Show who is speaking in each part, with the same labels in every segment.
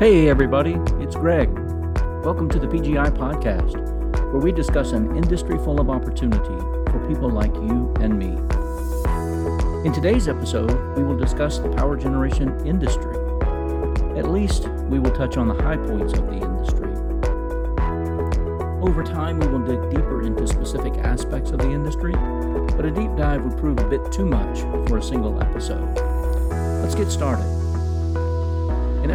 Speaker 1: Hey, everybody, it's Greg. Welcome to the PGI Podcast, where we discuss an industry full of opportunity for people like you and me. In today's episode, we will discuss the power generation industry. At least, we will touch on the high points of the industry. Over time, we will dig deeper into specific aspects of the industry, but a deep dive would prove a bit too much for a single episode. Let's get started.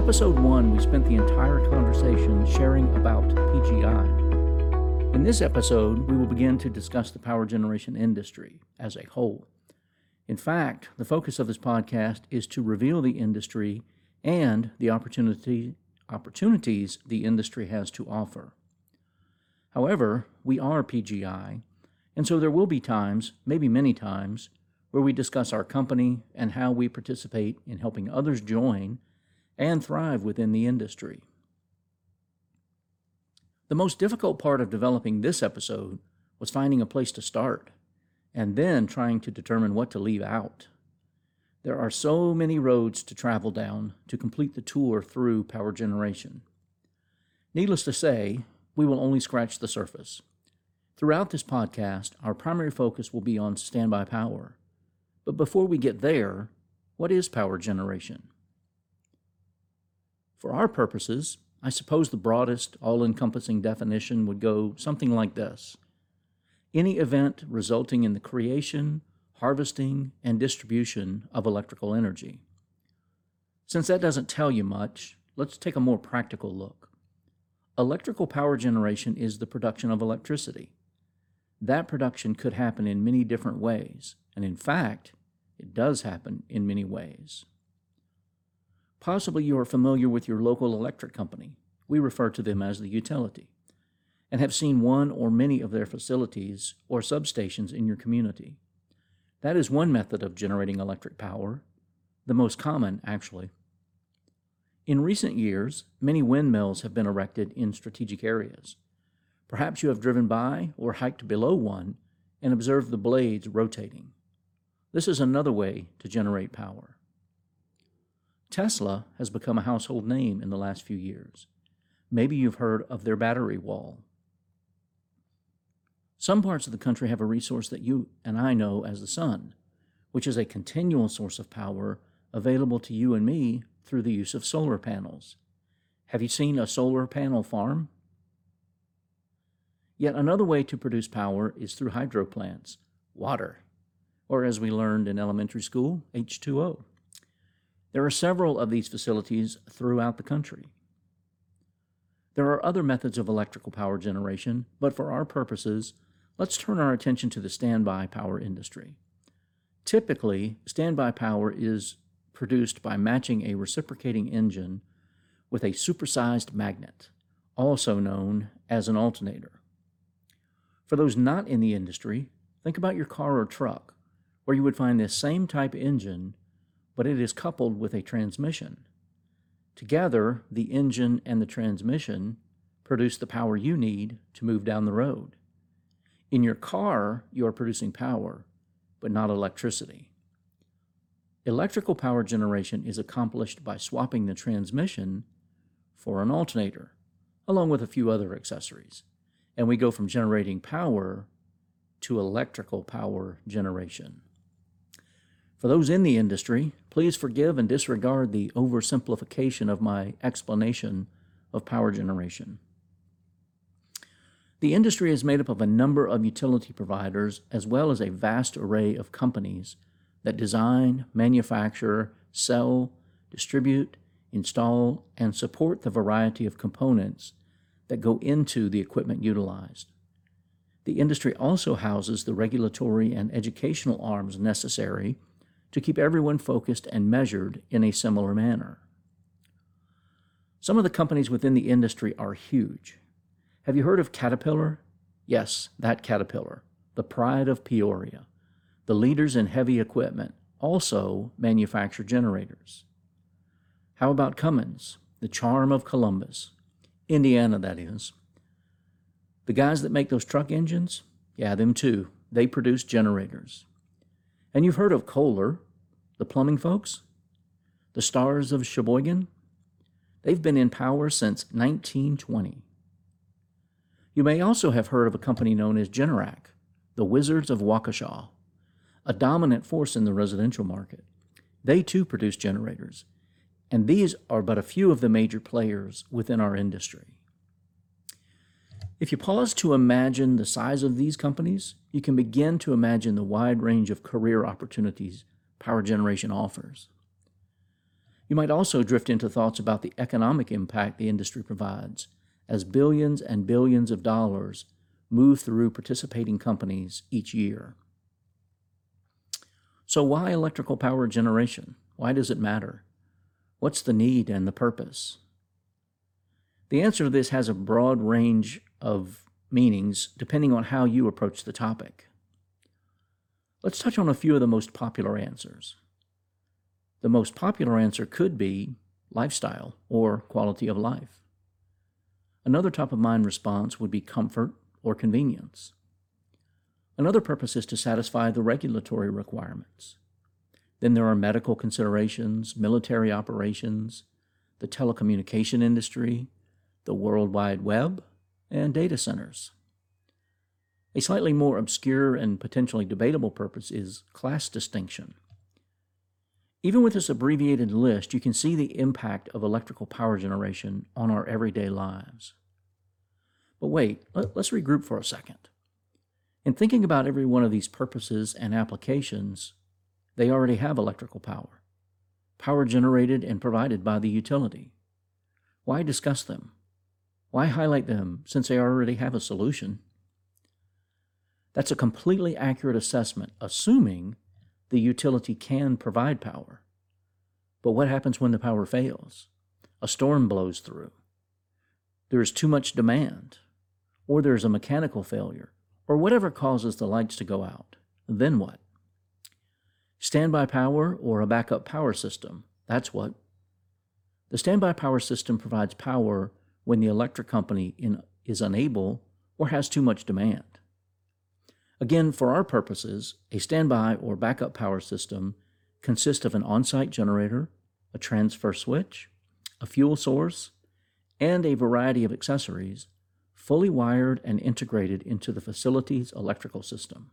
Speaker 1: Episode 1, we spent the entire conversation sharing about PGI. In this episode, we will begin to discuss the power generation industry as a whole. In fact, the focus of this podcast is to reveal the industry and the opportunity, opportunities the industry has to offer. However, we are PGI, and so there will be times, maybe many times, where we discuss our company and how we participate in helping others join and thrive within the industry. The most difficult part of developing this episode was finding a place to start and then trying to determine what to leave out. There are so many roads to travel down to complete the tour through power generation. Needless to say, we will only scratch the surface. Throughout this podcast, our primary focus will be on standby power. But before we get there, what is power generation? For our purposes, I suppose the broadest, all encompassing definition would go something like this any event resulting in the creation, harvesting, and distribution of electrical energy. Since that doesn't tell you much, let's take a more practical look. Electrical power generation is the production of electricity. That production could happen in many different ways, and in fact, it does happen in many ways. Possibly you are familiar with your local electric company. We refer to them as the utility, and have seen one or many of their facilities or substations in your community. That is one method of generating electric power, the most common, actually. In recent years, many windmills have been erected in strategic areas. Perhaps you have driven by or hiked below one and observed the blades rotating. This is another way to generate power. Tesla has become a household name in the last few years. Maybe you've heard of their battery wall. Some parts of the country have a resource that you and I know as the sun, which is a continual source of power available to you and me through the use of solar panels. Have you seen a solar panel farm? Yet another way to produce power is through hydro plants, water, or as we learned in elementary school, H2O. There are several of these facilities throughout the country. There are other methods of electrical power generation, but for our purposes, let's turn our attention to the standby power industry. Typically, standby power is produced by matching a reciprocating engine with a supersized magnet, also known as an alternator. For those not in the industry, think about your car or truck, where you would find this same type engine but it is coupled with a transmission. Together, the engine and the transmission produce the power you need to move down the road. In your car, you are producing power, but not electricity. Electrical power generation is accomplished by swapping the transmission for an alternator, along with a few other accessories. And we go from generating power to electrical power generation. For those in the industry, please forgive and disregard the oversimplification of my explanation of power generation. The industry is made up of a number of utility providers as well as a vast array of companies that design, manufacture, sell, distribute, install, and support the variety of components that go into the equipment utilized. The industry also houses the regulatory and educational arms necessary to keep everyone focused and measured in a similar manner. Some of the companies within the industry are huge. Have you heard of Caterpillar? Yes, that Caterpillar, the pride of Peoria. The leaders in heavy equipment also manufacture generators. How about Cummins, the charm of Columbus? Indiana, that is. The guys that make those truck engines? Yeah, them too. They produce generators. And you've heard of Kohler, the plumbing folks, the stars of Sheboygan. They've been in power since 1920. You may also have heard of a company known as Generac, the Wizards of Waukesha, a dominant force in the residential market. They too produce generators, and these are but a few of the major players within our industry. If you pause to imagine the size of these companies, you can begin to imagine the wide range of career opportunities power generation offers. You might also drift into thoughts about the economic impact the industry provides as billions and billions of dollars move through participating companies each year. So, why electrical power generation? Why does it matter? What's the need and the purpose? The answer to this has a broad range of meanings depending on how you approach the topic. Let's touch on a few of the most popular answers. The most popular answer could be lifestyle or quality of life. Another top of mind response would be comfort or convenience. Another purpose is to satisfy the regulatory requirements. Then there are medical considerations, military operations, the telecommunication industry, the World Wide Web, and data centers. A slightly more obscure and potentially debatable purpose is class distinction. Even with this abbreviated list, you can see the impact of electrical power generation on our everyday lives. But wait, let, us regroup for a second. In thinking about every one of these purposes and applications, they already have electrical power, power generated and provided by the utility. Why discuss them? Why highlight them since they already have a solution? That's a completely accurate assessment, assuming the utility can provide power. But what happens when the power fails? A storm blows through. There is too much demand, or there's a mechanical failure, or whatever causes the lights to go out. Then what? Standby power or a backup power system. That's what. The standby power system provides power when the electric company in, is unable or has too much demand. Again, for our purposes, a standby or backup power system consists of an on site generator, a transfer switch, a fuel source, and a variety of accessories, fully wired and integrated into the facility's electrical system.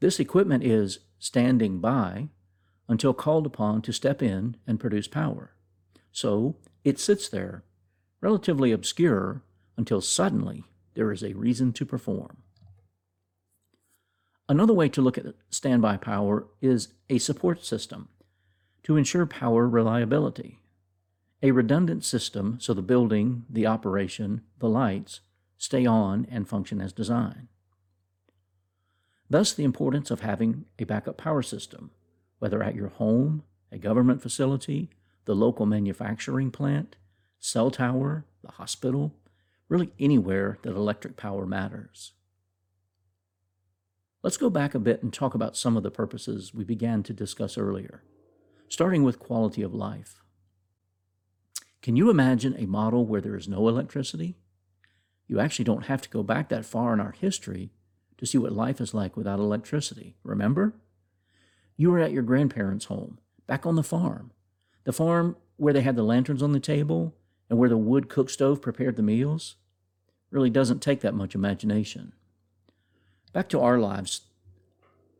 Speaker 1: This equipment is standing by until called upon to step in and produce power. So it sits there relatively obscure until suddenly there is a reason to perform. Another way to look at standby power is a support system to ensure power reliability. A redundant system so the building, the operation, the lights stay on and function as designed. Thus, the importance of having a backup power system, whether at your home, a government facility, the local manufacturing plant, cell tower, the hospital, really anywhere that electric power matters. Let's go back a bit and talk about some of the purposes we began to discuss earlier, starting with quality of life. Can you imagine a model where there is no electricity? You actually don't have to go back that far in our history to see what life is like without electricity. Remember? You were at your grandparents' home, back on the farm. The farm where they had the lanterns on the table and where the wood cook stove prepared the meals really doesn't take that much imagination. Back to our lives.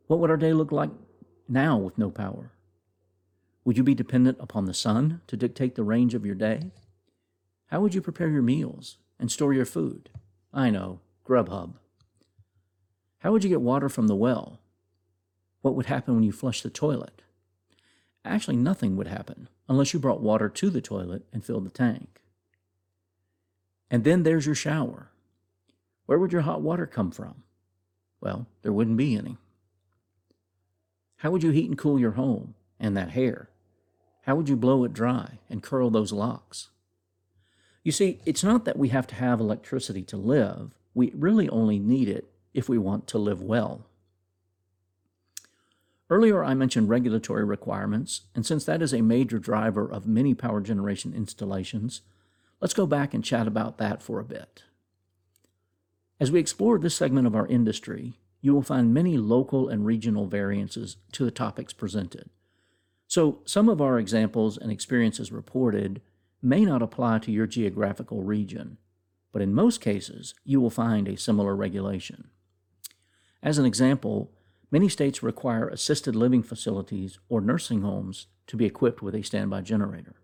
Speaker 1: What would our day look like now with no power? Would you be dependent upon the sun to dictate the range of your day? How would you prepare your meals and store your food? I know, Grubhub. How would you get water from the well? What would happen when you flush the toilet? Actually, nothing would happen unless you brought water to the toilet and filled the tank. And then there's your shower. Where would your hot water come from? Well, there wouldn't be any. How would you heat and cool your home and that hair? How would you blow it dry and curl those locks? You see, it's not that we have to have electricity to live, we really only need it if we want to live well. Earlier, I mentioned regulatory requirements, and since that is a major driver of many power generation installations, let's go back and chat about that for a bit. As we explore this segment of our industry, you will find many local and regional variances to the topics presented. So, some of our examples and experiences reported may not apply to your geographical region, but in most cases, you will find a similar regulation. As an example, many states require assisted living facilities or nursing homes to be equipped with a standby generator.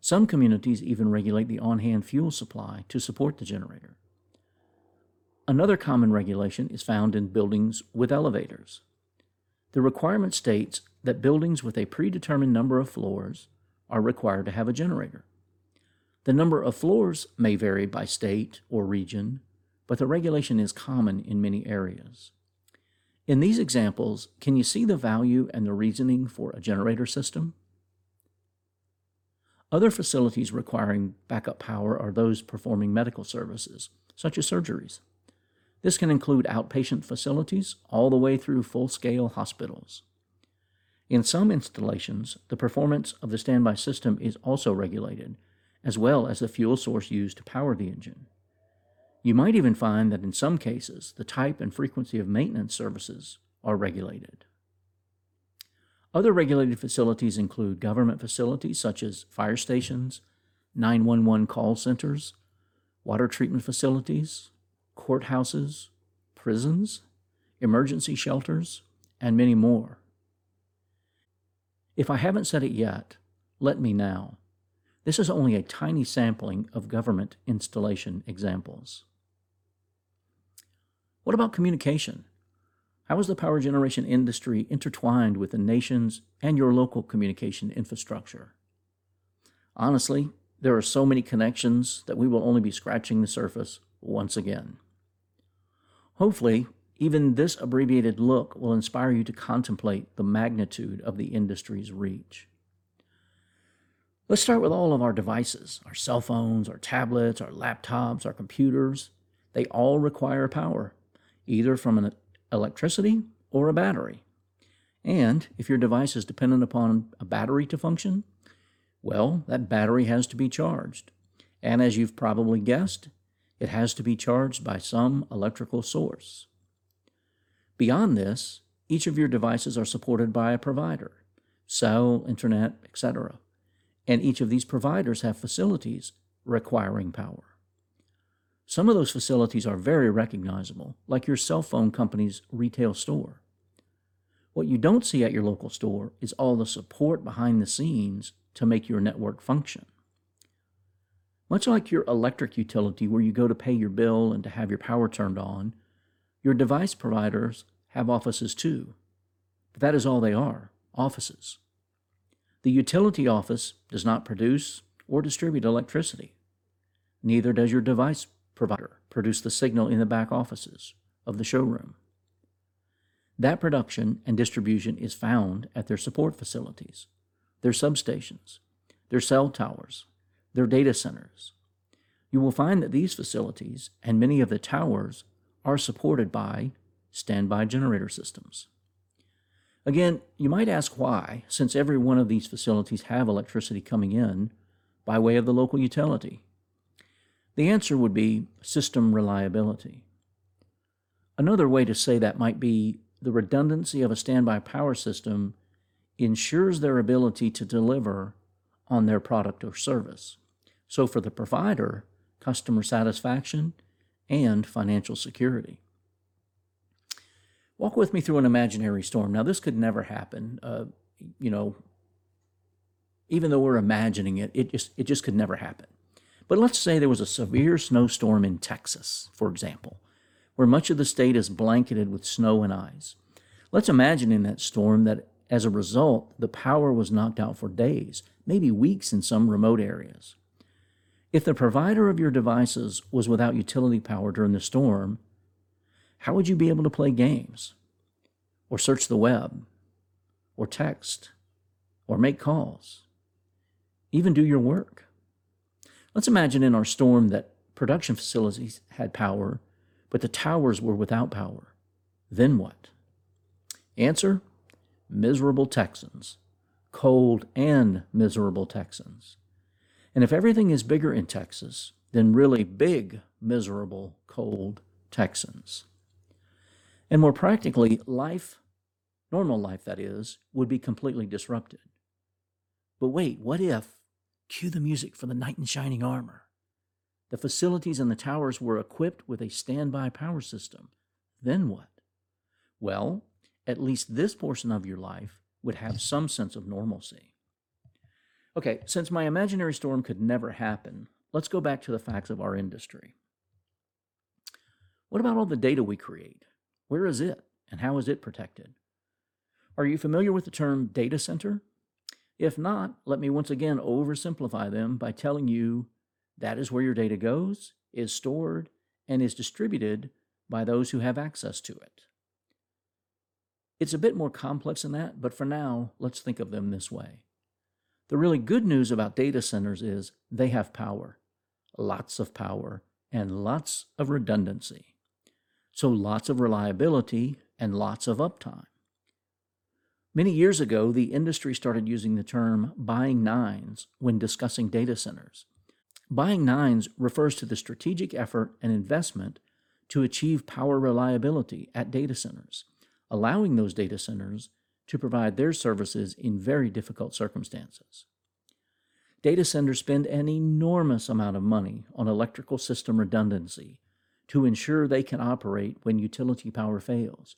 Speaker 1: Some communities even regulate the on hand fuel supply to support the generator. Another common regulation is found in buildings with elevators. The requirement states that buildings with a predetermined number of floors are required to have a generator. The number of floors may vary by state or region, but the regulation is common in many areas. In these examples, can you see the value and the reasoning for a generator system? Other facilities requiring backup power are those performing medical services, such as surgeries. This can include outpatient facilities all the way through full scale hospitals. In some installations, the performance of the standby system is also regulated, as well as the fuel source used to power the engine. You might even find that in some cases, the type and frequency of maintenance services are regulated. Other regulated facilities include government facilities such as fire stations, 911 call centers, water treatment facilities, courthouses, prisons, emergency shelters, and many more. If I haven't said it yet, let me now. This is only a tiny sampling of government installation examples. What about communication? How is the power generation industry intertwined with the nation's and your local communication infrastructure? Honestly, there are so many connections that we will only be scratching the surface once again. Hopefully, even this abbreviated look will inspire you to contemplate the magnitude of the industry's reach. Let's start with all of our devices our cell phones, our tablets, our laptops, our computers. They all require power, either from an electricity or a battery. And if your device is dependent upon a battery to function, well, that battery has to be charged. And as you've probably guessed, it has to be charged by some electrical source. Beyond this, each of your devices are supported by a provider, cell, internet, etc. And each of these providers have facilities requiring power. Some of those facilities are very recognizable, like your cell phone company's retail store. What you don't see at your local store is all the support behind the scenes to make your network function. Much like your electric utility, where you go to pay your bill and to have your power turned on, your device providers have offices too. But that is all they are offices. The utility office does not produce or distribute electricity. Neither does your device provider produce the signal in the back offices of the showroom. That production and distribution is found at their support facilities, their substations, their cell towers, their data centers. You will find that these facilities and many of the towers are supported by standby generator systems. Again, you might ask why, since every one of these facilities have electricity coming in by way of the local utility. The answer would be system reliability. Another way to say that might be the redundancy of a standby power system ensures their ability to deliver on their product or service. So, for the provider, customer satisfaction and financial security. Walk with me through an imaginary storm. Now, this could never happen. Uh, you know, even though we're imagining it, it just it just could never happen. But let's say there was a severe snowstorm in Texas, for example, where much of the state is blanketed with snow and ice. Let's imagine in that storm that as a result, the power was knocked out for days, maybe weeks in some remote areas. If the provider of your devices was without utility power during the storm, how would you be able to play games, or search the web, or text, or make calls, even do your work? Let's imagine in our storm that production facilities had power, but the towers were without power. Then what? Answer miserable Texans. Cold and miserable Texans. And if everything is bigger in Texas, then really big, miserable, cold Texans. And more practically, life, normal life that is, would be completely disrupted. But wait, what if Cue the music for the knight in shining armor. The facilities and the towers were equipped with a standby power system. Then what? Well, at least this portion of your life would have some sense of normalcy. Okay, since my imaginary storm could never happen, let's go back to the facts of our industry. What about all the data we create? Where is it, and how is it protected? Are you familiar with the term data center? If not, let me once again oversimplify them by telling you that is where your data goes, is stored, and is distributed by those who have access to it. It's a bit more complex than that, but for now, let's think of them this way. The really good news about data centers is they have power, lots of power, and lots of redundancy. So lots of reliability and lots of uptime. Many years ago, the industry started using the term buying nines when discussing data centers. Buying nines refers to the strategic effort and investment to achieve power reliability at data centers, allowing those data centers to provide their services in very difficult circumstances. Data centers spend an enormous amount of money on electrical system redundancy to ensure they can operate when utility power fails,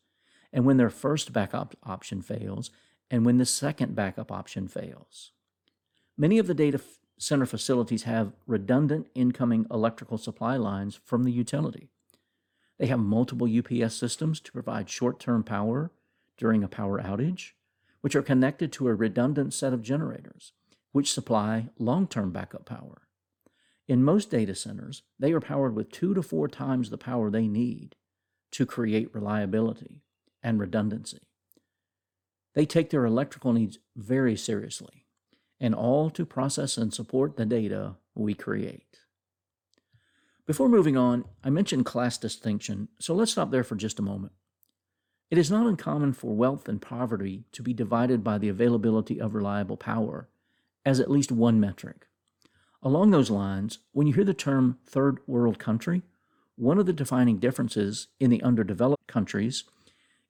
Speaker 1: and when their first backup option fails, and when the second backup option fails. Many of the data center facilities have redundant incoming electrical supply lines from the utility. They have multiple UPS systems to provide short term power during a power outage, which are connected to a redundant set of generators, which supply long term backup power. In most data centers, they are powered with two to four times the power they need to create reliability and redundancy. They take their electrical needs very seriously and all to process and support the data we create. Before moving on, I mentioned class distinction, so let's stop there for just a moment. It is not uncommon for wealth and poverty to be divided by the availability of reliable power as at least one metric. Along those lines, when you hear the term third world country, one of the defining differences in the underdeveloped countries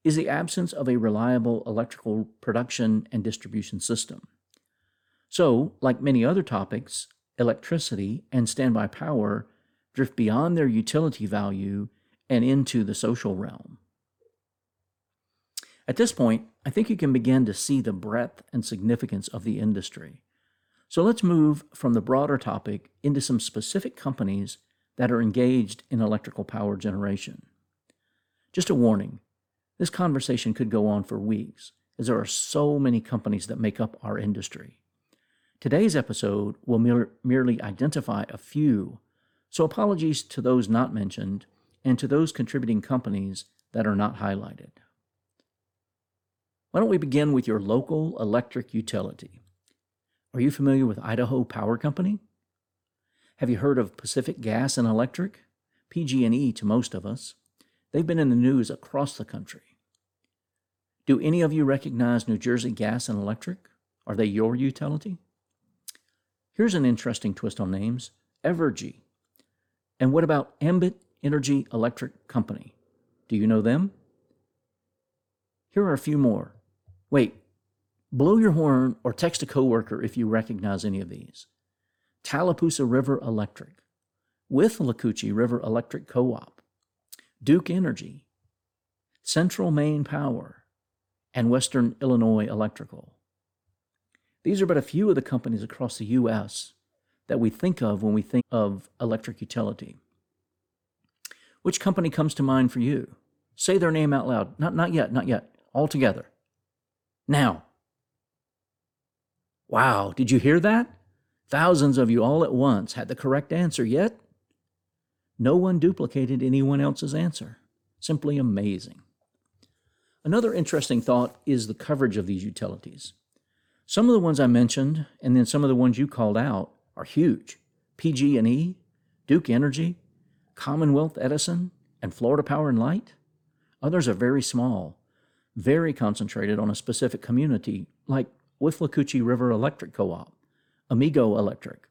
Speaker 1: is the absence of a reliable electrical production and distribution system. So, like many other topics, electricity and standby power drift beyond their utility value and into the social realm. At this point, I think you can begin to see the breadth and significance of the industry. So let's move from the broader topic into some specific companies that are engaged in electrical power generation. Just a warning this conversation could go on for weeks, as there are so many companies that make up our industry. Today's episode will mer- merely identify a few, so apologies to those not mentioned and to those contributing companies that are not highlighted. Why don't we begin with your local electric utility? Are you familiar with Idaho Power Company? Have you heard of Pacific Gas and Electric? PG&E to most of us. They've been in the news across the country. Do any of you recognize New Jersey Gas and Electric? Are they your utility? Here's an interesting twist on names Evergy. And what about Ambit Energy Electric Company? Do you know them? Here are a few more. Wait, blow your horn or text a coworker if you recognize any of these. Tallapoosa River Electric, with Withlacoochee River Electric Co-op, Duke Energy, Central Maine Power, and Western Illinois Electrical. These are but a few of the companies across the U.S. that we think of when we think of electric utility. Which company comes to mind for you? Say their name out loud. Not, not yet, not yet. All together. Now. Wow, did you hear that? Thousands of you all at once had the correct answer, yet no one duplicated anyone else's answer. Simply amazing. Another interesting thought is the coverage of these utilities. Some of the ones I mentioned, and then some of the ones you called out, are huge. PG&E, Duke Energy, Commonwealth Edison, and Florida Power and Light. Others are very small, very concentrated on a specific community, like Withlacoochee River Electric Co-op, Amigo Electric,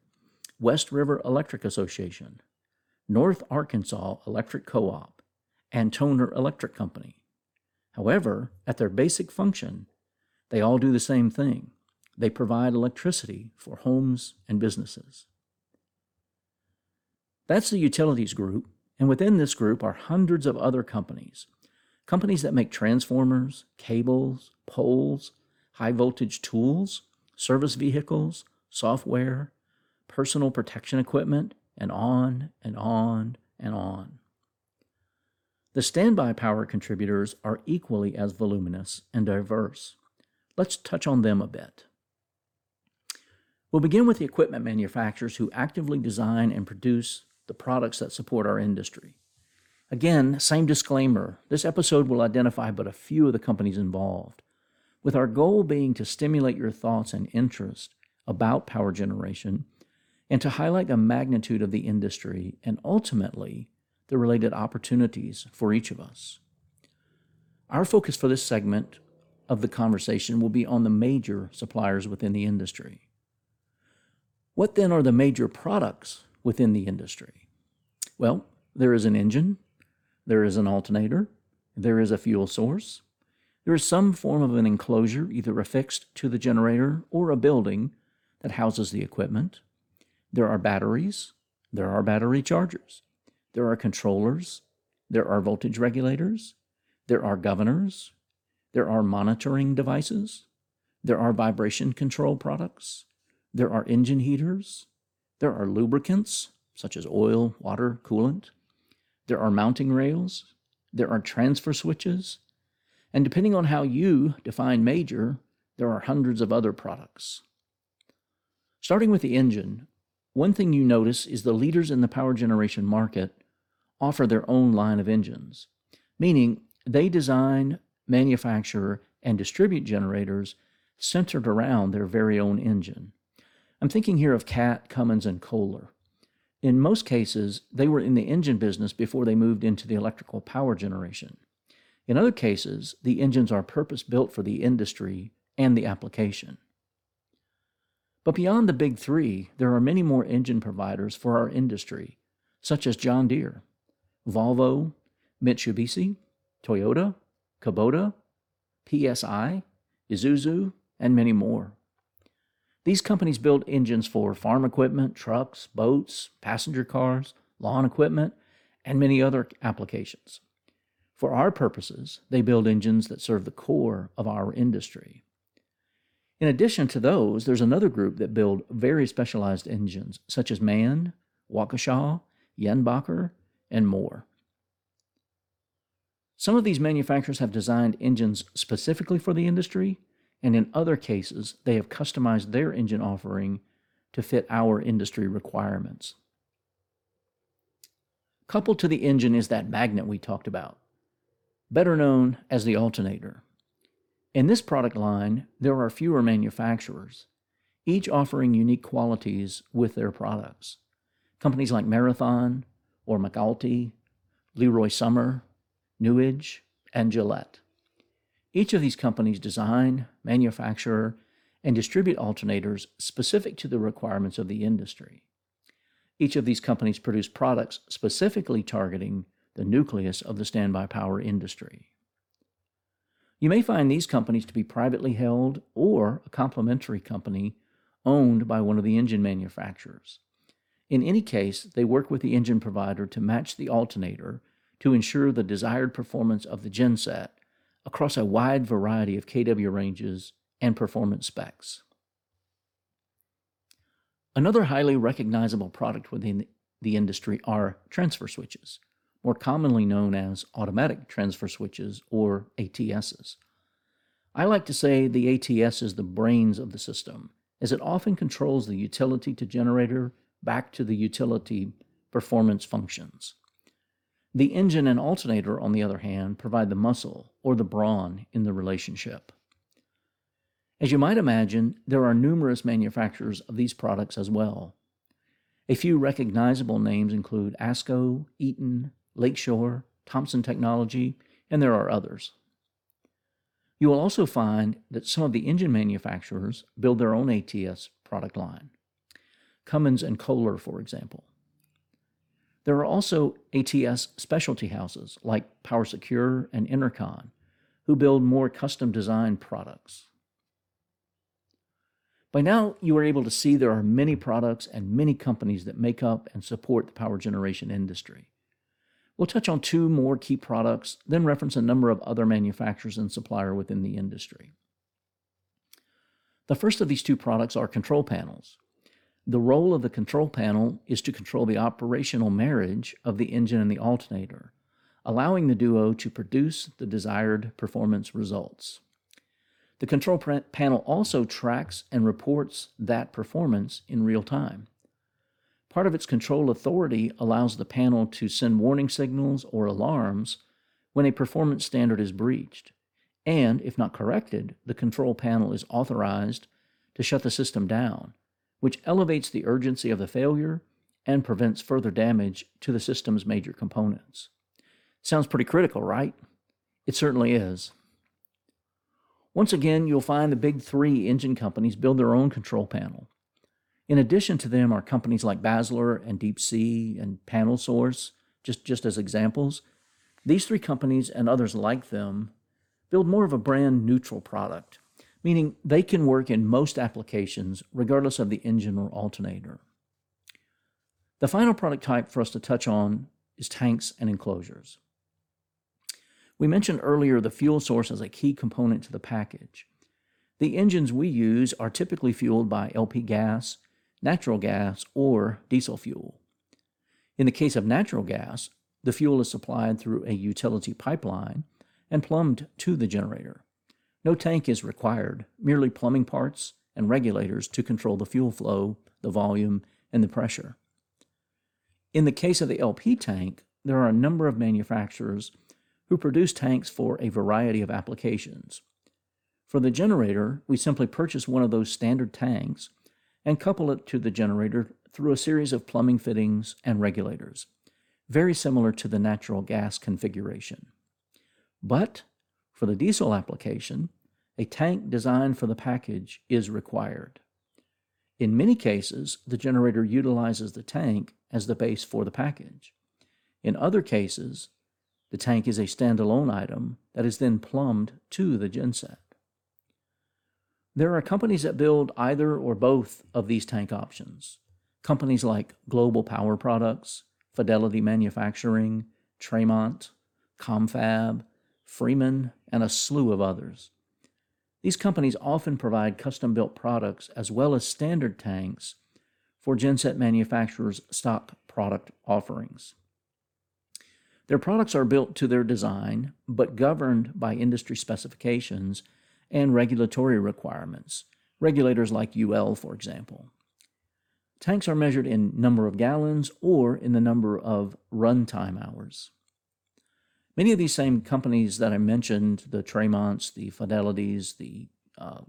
Speaker 1: West River Electric Association, North Arkansas Electric Co-op, and Toner Electric Company. However, at their basic function, they all do the same thing they provide electricity for homes and businesses. That's the utilities group, and within this group are hundreds of other companies. Companies that make transformers, cables, poles, high voltage tools, service vehicles, software, personal protection equipment, and on and on and on. The standby power contributors are equally as voluminous and diverse. Let's touch on them a bit. We'll begin with the equipment manufacturers who actively design and produce the products that support our industry. Again, same disclaimer this episode will identify but a few of the companies involved, with our goal being to stimulate your thoughts and interest about power generation and to highlight the magnitude of the industry and ultimately the related opportunities for each of us. Our focus for this segment of the conversation will be on the major suppliers within the industry. What then are the major products within the industry? Well, there is an engine, there is an alternator, there is a fuel source, there is some form of an enclosure, either affixed to the generator or a building that houses the equipment. There are batteries, there are battery chargers, there are controllers, there are voltage regulators, there are governors, there are monitoring devices, there are vibration control products, there are engine heaters, there are lubricants, such as oil, water, coolant. There are mounting rails. There are transfer switches. And depending on how you define major, there are hundreds of other products. Starting with the engine, one thing you notice is the leaders in the power generation market offer their own line of engines, meaning they design, manufacture, and distribute generators centered around their very own engine. I'm thinking here of Cat, Cummins, and Kohler. In most cases, they were in the engine business before they moved into the electrical power generation. In other cases, the engines are purpose built for the industry and the application. But beyond the big three, there are many more engine providers for our industry, such as John Deere, Volvo, Mitsubishi, Toyota, Kubota, PSI, Isuzu, and many more. These companies build engines for farm equipment, trucks, boats, passenger cars, lawn equipment, and many other applications. For our purposes, they build engines that serve the core of our industry. In addition to those, there's another group that build very specialized engines, such as MAN, Waukesha, Jenbacher, and more. Some of these manufacturers have designed engines specifically for the industry, and in other cases, they have customized their engine offering to fit our industry requirements. Coupled to the engine is that magnet we talked about, better known as the alternator. In this product line, there are fewer manufacturers, each offering unique qualities with their products. Companies like Marathon or Mecc Alte, Leroy Summer, Newage, and Gillette. Each of these companies design, manufacture, and distribute alternators specific to the requirements of the industry. Each of these companies produce products specifically targeting the nucleus of the standby power industry. You may find these companies to be privately held or a complementary company owned by one of the engine manufacturers. In any case, they work with the engine provider to match the alternator to ensure the desired performance of the genset across a wide variety of kW ranges and performance specs. Another highly recognizable product within the industry are transfer switches, more commonly known as automatic transfer switches or ATSs. I like to say the ATS is the brains of the system, as it often controls the utility to generator back to the utility performance functions. The engine and alternator, on the other hand, provide the muscle or the brawn in the relationship. As you might imagine, there are numerous manufacturers of these products as well. A few recognizable names include ASCO, Eaton, Lakeshore, Thomson Technology, and there are others. You will also find that some of the engine manufacturers build their own ATS product line. Cummins and Kohler, for example. There are also ATS specialty houses like PowerSecure and Intercon, who build more custom designed products. By now, you are able to see there are many products and many companies that make up and support the power generation industry. We'll touch on two more key products, then reference a number of other manufacturers and suppliers within the industry. The first of these two products are control panels. The role of the control panel is to control the operational marriage of the engine and the alternator, allowing the duo to produce the desired performance results. The control panel also tracks and reports that performance in real time. Part of its control authority allows the panel to send warning signals or alarms when a performance standard is breached. And, if not corrected, the control panel is authorized to shut the system down, which elevates the urgency of the failure and prevents further damage to the system's major components. Sounds pretty critical, right? It certainly is. Once again, you'll find the big three engine companies build their own control panel. In addition to them are companies like Basler and Deep Sea and Panel Source, just, just as examples. These three companies and others like them build more of a brand neutral product, meaning they can work in most applications regardless of the engine or alternator. The final product type for us to touch on is tanks and enclosures. We mentioned earlier the fuel source as a key component to the package. The engines we use are typically fueled by LP gas, natural gas, or diesel fuel. In the case of natural gas, the fuel is supplied through a utility pipeline and plumbed to the generator. No tank is required, merely plumbing parts and regulators to control the fuel flow, the volume, and the pressure. In the case of the LP tank, there are a number of manufacturers who produce tanks for a variety of applications. For the generator, we simply purchase one of those standard tanks and couple it to the generator through a series of plumbing fittings and regulators, very similar to the natural gas configuration. But for the diesel application, a tank designed for the package is required. In many cases, the generator utilizes the tank as the base for the package. In other cases, the tank is a standalone item that is then plumbed to the genset. There are companies that build either or both of these tank options. Companies like Global Power Products, Fidelity Manufacturing, Tramont, Confab, Freeman, and a slew of others. These companies often provide custom built products as well as standard tanks for genset manufacturers' stock product offerings. Their products are built to their design, but governed by industry specifications and regulatory requirements, regulators like UL, for example. Tanks are measured in number of gallons or in the number of runtime hours. Many of these same companies that I mentioned, the Tramonts, the Fidelities, the uh,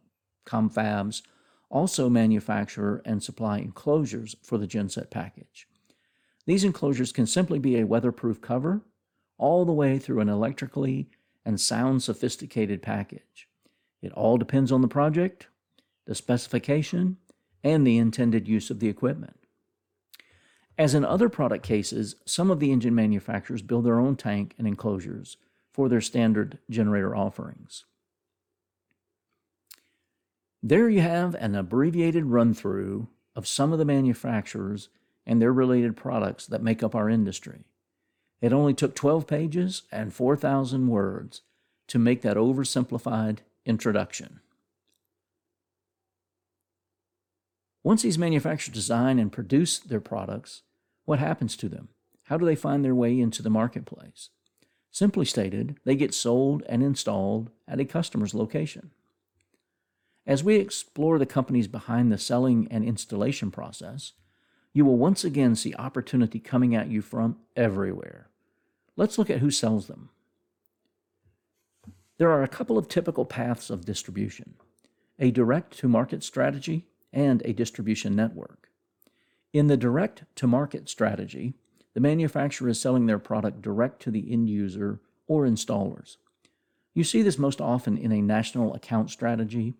Speaker 1: Confabs, also manufacture and supply enclosures for the genset package. These enclosures can simply be a weatherproof cover all the way through an electrically and sound sophisticated package. It all depends on the project, the specification, and the intended use of the equipment. As in other product cases, some of the engine manufacturers build their own tank and enclosures for their standard generator offerings. There you have an abbreviated run through of some of the manufacturers and their related products that make up our industry. It only took 12 pages and 4,000 words to make that oversimplified introduction. Once these manufacturers design and produce their products, what happens to them? How do they find their way into the marketplace? Simply stated, they get sold and installed at a customer's location. As we explore the companies behind the selling and installation process, you will once again see opportunity coming at you from everywhere. Let's look at who sells them. There are a couple of typical paths of distribution a direct to market strategy and a distribution network. In the direct to market strategy, the manufacturer is selling their product direct to the end user or installers. You see this most often in a national account strategy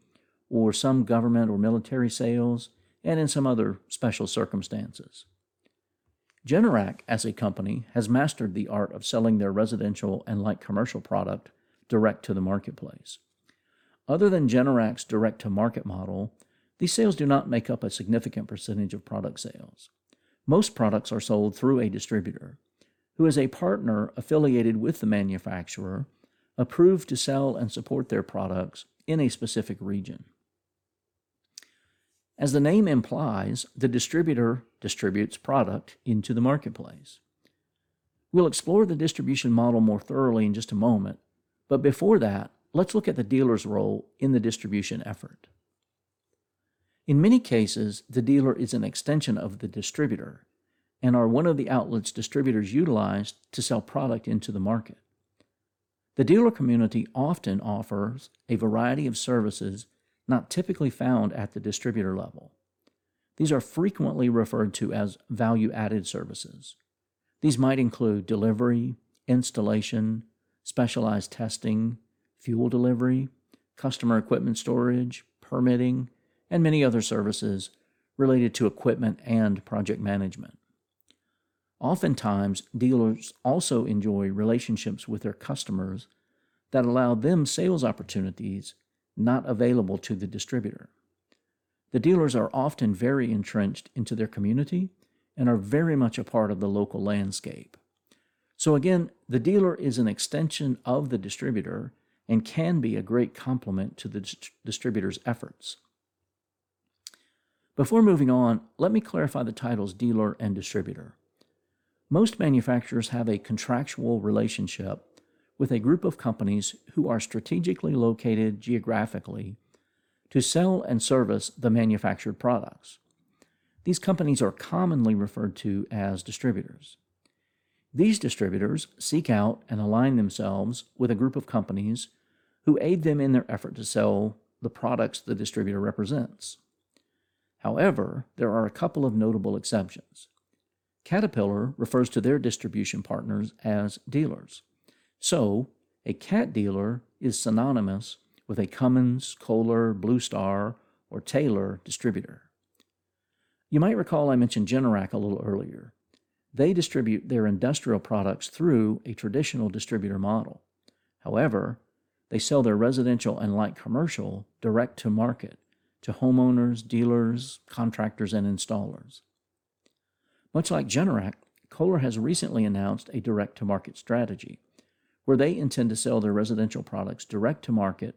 Speaker 1: or some government or military sales and in some other special circumstances. Generac, as a company, has mastered the art of selling their residential and light commercial product direct to the marketplace. Other than Generac's direct to market model, These sales do not make up a significant percentage of product sales. Most products are sold through a distributor, who is a partner affiliated with the manufacturer, approved to sell and support their products in a specific region. As the name implies, the distributor distributes product into the marketplace. We'll explore the distribution model more thoroughly in just a moment, but before that, let's look at the dealer's role in the distribution effort. In many cases, the dealer is an extension of the distributor and are one of the outlets distributors utilize to sell product into the market. The dealer community often offers a variety of services not typically found at the distributor level. These are frequently referred to as value added services. These might include delivery, installation, specialized testing, fuel delivery, customer equipment storage, permitting, and many other services related to equipment and project management. Oftentimes, dealers also enjoy relationships with their customers that allow them sales opportunities not available to the distributor. The dealers are often very entrenched into their community and are very much a part of the local landscape. So, again, the dealer is an extension of the distributor and can be a great complement to the dist- distributor's efforts. Before moving on, let me clarify the titles dealer and distributor. Most manufacturers have a contractual relationship with a group of companies who are strategically located geographically to sell and service the manufactured products. These companies are commonly referred to as distributors. These distributors seek out and align themselves with a group of companies who aid them in their effort to sell the products the distributor represents. However, there are a couple of notable exceptions. Caterpillar refers to their distribution partners as dealers. So, a cat dealer is synonymous with a Cummins, Kohler, Blue Star, or Taylor distributor. You might recall I mentioned Generac a little earlier. They distribute their industrial products through a traditional distributor model. However, they sell their residential and light commercial direct to market to homeowners, dealers, contractors, and installers. Much like Generac, Kohler has recently announced a direct to market strategy where they intend to sell their residential products direct to market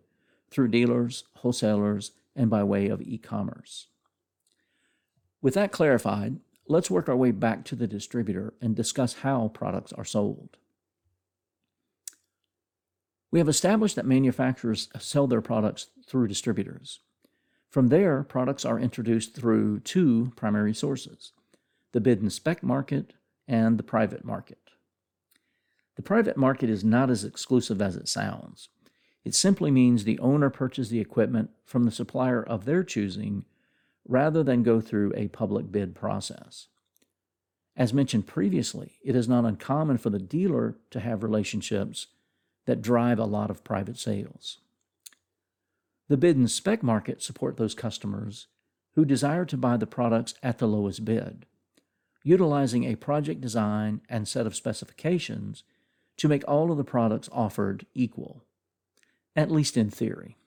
Speaker 1: through dealers, wholesalers, and by way of e commerce. With that clarified, let's work our way back to the distributor and discuss how products are sold. We have established that manufacturers sell their products through distributors. From there, products are introduced through two primary sources the bid and spec market and the private market. The private market is not as exclusive as it sounds. It simply means the owner purchases the equipment from the supplier of their choosing rather than go through a public bid process. As mentioned previously, it is not uncommon for the dealer to have relationships that drive a lot of private sales. The bid and spec market support those customers who desire to buy the products at the lowest bid, utilizing a project design and set of specifications to make all of the products offered equal, at least in theory.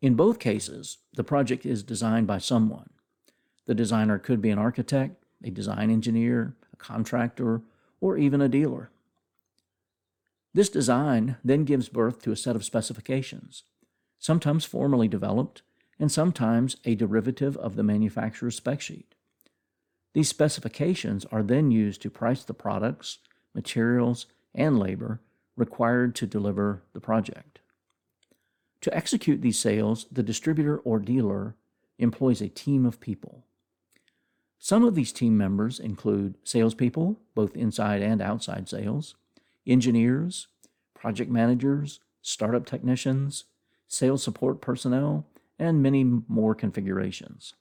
Speaker 1: In both cases, the project is designed by someone. The designer could be an architect, a design engineer, a contractor, or even a dealer. This design then gives birth to a set of specifications, sometimes formally developed and sometimes a derivative of the manufacturer's spec sheet. These specifications are then used to price the products, materials, and labor required to deliver the project. To execute these sales, the distributor or dealer employs a team of people. Some of these team members include salespeople, both inside and outside sales, engineers, project managers, startup technicians, sales support personnel, and many more configurations.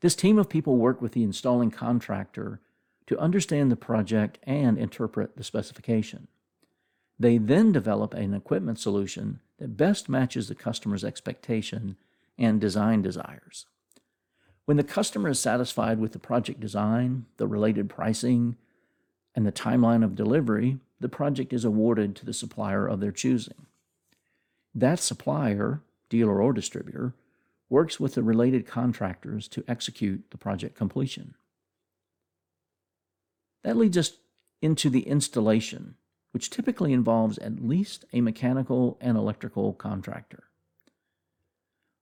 Speaker 1: This team of people work with the installing contractor to understand the project and interpret the specification. They then develop an equipment solution that best matches the customer's expectation and design desires. When the customer is satisfied with the project design, the related pricing, and the timeline of delivery, the project is awarded to the supplier of their choosing. That supplier dealer or distributor, works with the related contractors to execute the project completion. That leads us into the installation, which typically involves at least a mechanical and electrical contractor.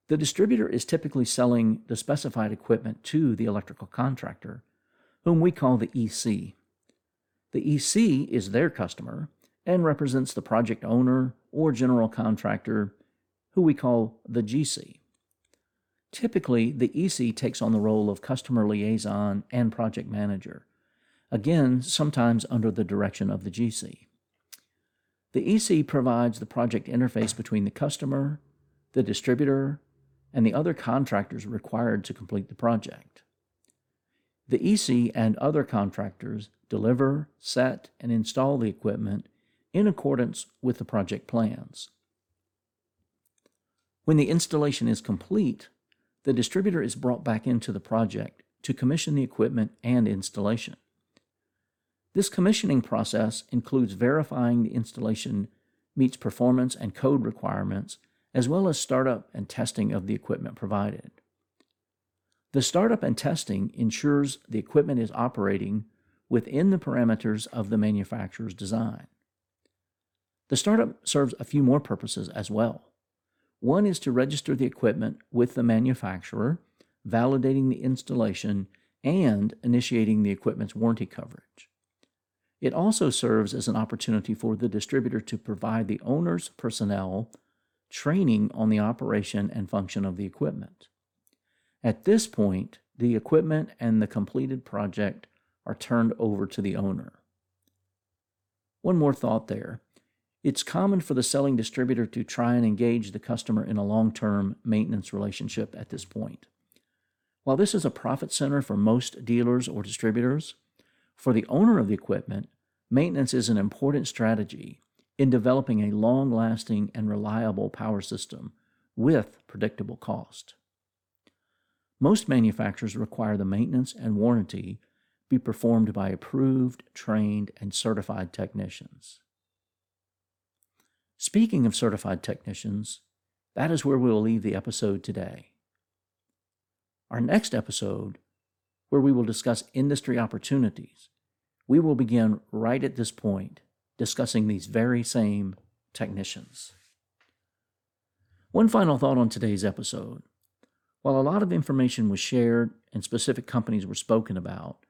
Speaker 1: The distributor is typically selling the specified equipment to the electrical contractor, whom we call the EC. The EC is their customer and represents the project owner or general contractor, who we call the GC. Typically, the EC takes on the role of customer liaison and project manager, again, sometimes under the direction of the GC. The EC provides the project interface between the customer, the distributor, and the other contractors required to complete the project. The EC and other contractors deliver, set, and install the equipment in accordance with the project plans. When the installation is complete, the distributor is brought back into the project to commission the equipment and installation. This commissioning process includes verifying the installation meets performance and code requirements, as well as startup and testing of the equipment provided. The startup and testing ensures the equipment is operating within the parameters of the manufacturer's design. The startup serves a few more purposes as well. One is to register the equipment with the manufacturer, validating the installation, and initiating the equipment's warranty coverage. It also serves as an opportunity for the distributor to provide the owner's personnel training on the operation and function of the equipment. At this point, the equipment and the completed project are turned over to the owner. One more thought there. It's common for the selling distributor to try and engage the customer in a long term maintenance relationship at this point. While this is a profit center for most dealers or distributors, for the owner of the equipment, maintenance is an important strategy in developing a long lasting and reliable power system with predictable cost. Most manufacturers require the maintenance and warranty be performed by approved, trained, and certified technicians. Speaking of certified technicians, that is where we will leave the episode today. Our next episode, where we will discuss industry opportunities, we will begin right at this point discussing these very same technicians. One final thought on today's episode. While a lot of information was shared and specific companies were spoken about,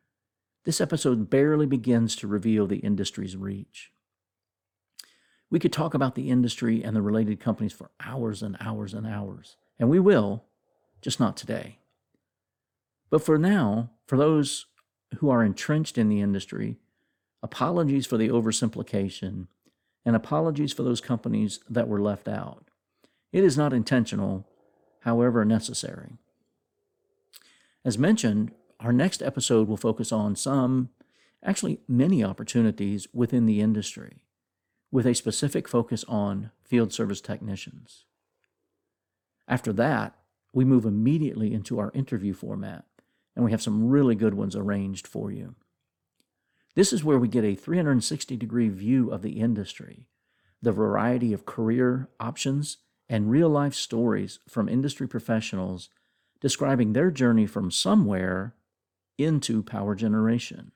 Speaker 1: this episode barely begins to reveal the industry's reach. We could talk about the industry and the related companies for hours and hours and hours, and we will, just not today. But for now, for those who are entrenched in the industry, apologies for the oversimplification, and apologies for those companies that were left out. It is not intentional, however necessary. As mentioned, our next episode will focus on some, actually many opportunities within the industry with a specific focus on field service technicians. After that, we move immediately into our interview format, and we have some really good ones arranged for you. This is where we get a 360 degree view of the industry, the variety of career options, and real life stories from industry professionals describing their journey from somewhere into power generation.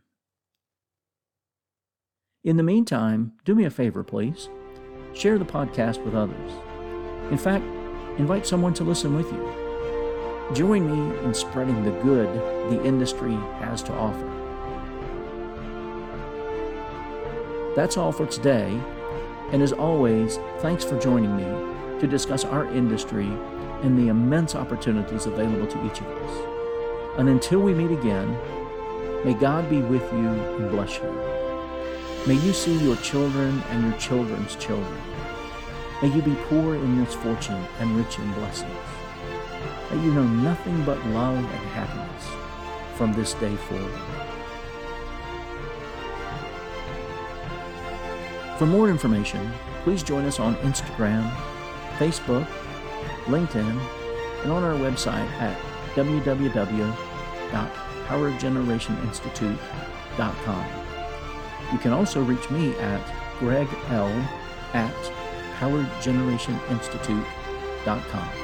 Speaker 1: In the meantime, do me a favor, please. Share the podcast with others. In fact, invite someone to listen with you. Join me in spreading the good the industry has to offer. That's all for today, and as always, thanks for joining me to discuss our industry and the immense opportunities available to each of us. And until we meet again, may God be with you and bless you. May you see your children and your children's children. May you be poor in misfortune and rich in blessings. May you know nothing but love and happiness from this day forward. For more information, please join us on Instagram, Facebook, LinkedIn, and on our website at www.powergenerationinstitute.com. You can also reach me at Greg L. at powergenerationinstitute.com.